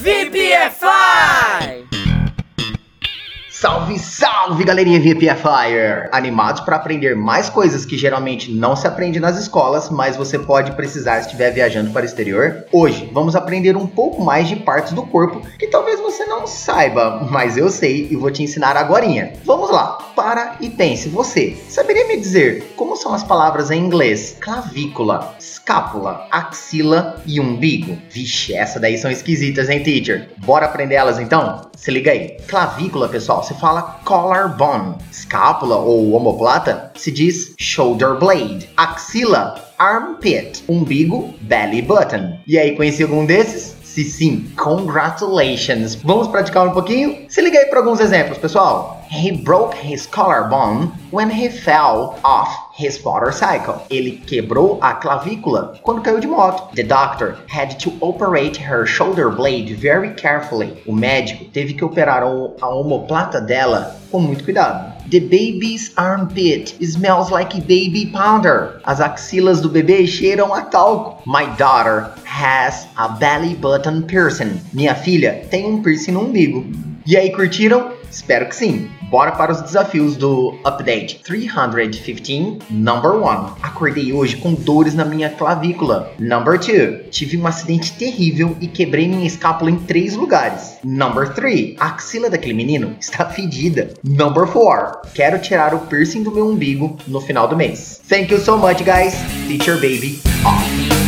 VBFI! Salve, salve galerinha VPFire! Animados para aprender mais coisas que geralmente não se aprende nas escolas, mas você pode precisar se estiver viajando para o exterior? Hoje vamos aprender um pouco mais de partes do corpo que talvez você não saiba, mas eu sei e vou te ensinar agora. Vamos lá, para e pense, você saberia me dizer como são as palavras em inglês clavícula, escápula, axila e umbigo? Vixe, essa daí são esquisitas, hein, teacher? Bora aprender elas então? Se liga aí. Clavícula, pessoal, se fala collarbone. Escápula ou omoplata se diz shoulder blade. Axila, armpit. Umbigo, belly button. E aí, conhece algum desses? Se sim, congratulations! Vamos praticar um pouquinho? Se liga aí para alguns exemplos, pessoal. He broke his collarbone when he fell off his motorcycle. Ele quebrou a clavícula quando caiu de moto. The doctor had to operate her shoulder blade very carefully. O médico teve que operar a omoplata dela com muito cuidado. The baby's armpit smells like baby powder. As axilas do bebê cheiram a talco. My daughter has a belly button piercing. Minha filha tem um piercing no umbigo. E aí, curtiram? Espero que sim. Bora para os desafios do Update 315, Number 1. Acordei hoje com dores na minha clavícula. Number 2. Tive um acidente terrível e quebrei minha escápula em três lugares. Number 3. A axila daquele menino está fedida. Number 4. Quero tirar o piercing do meu umbigo no final do mês. Thank you so much, guys. Teacher Baby off.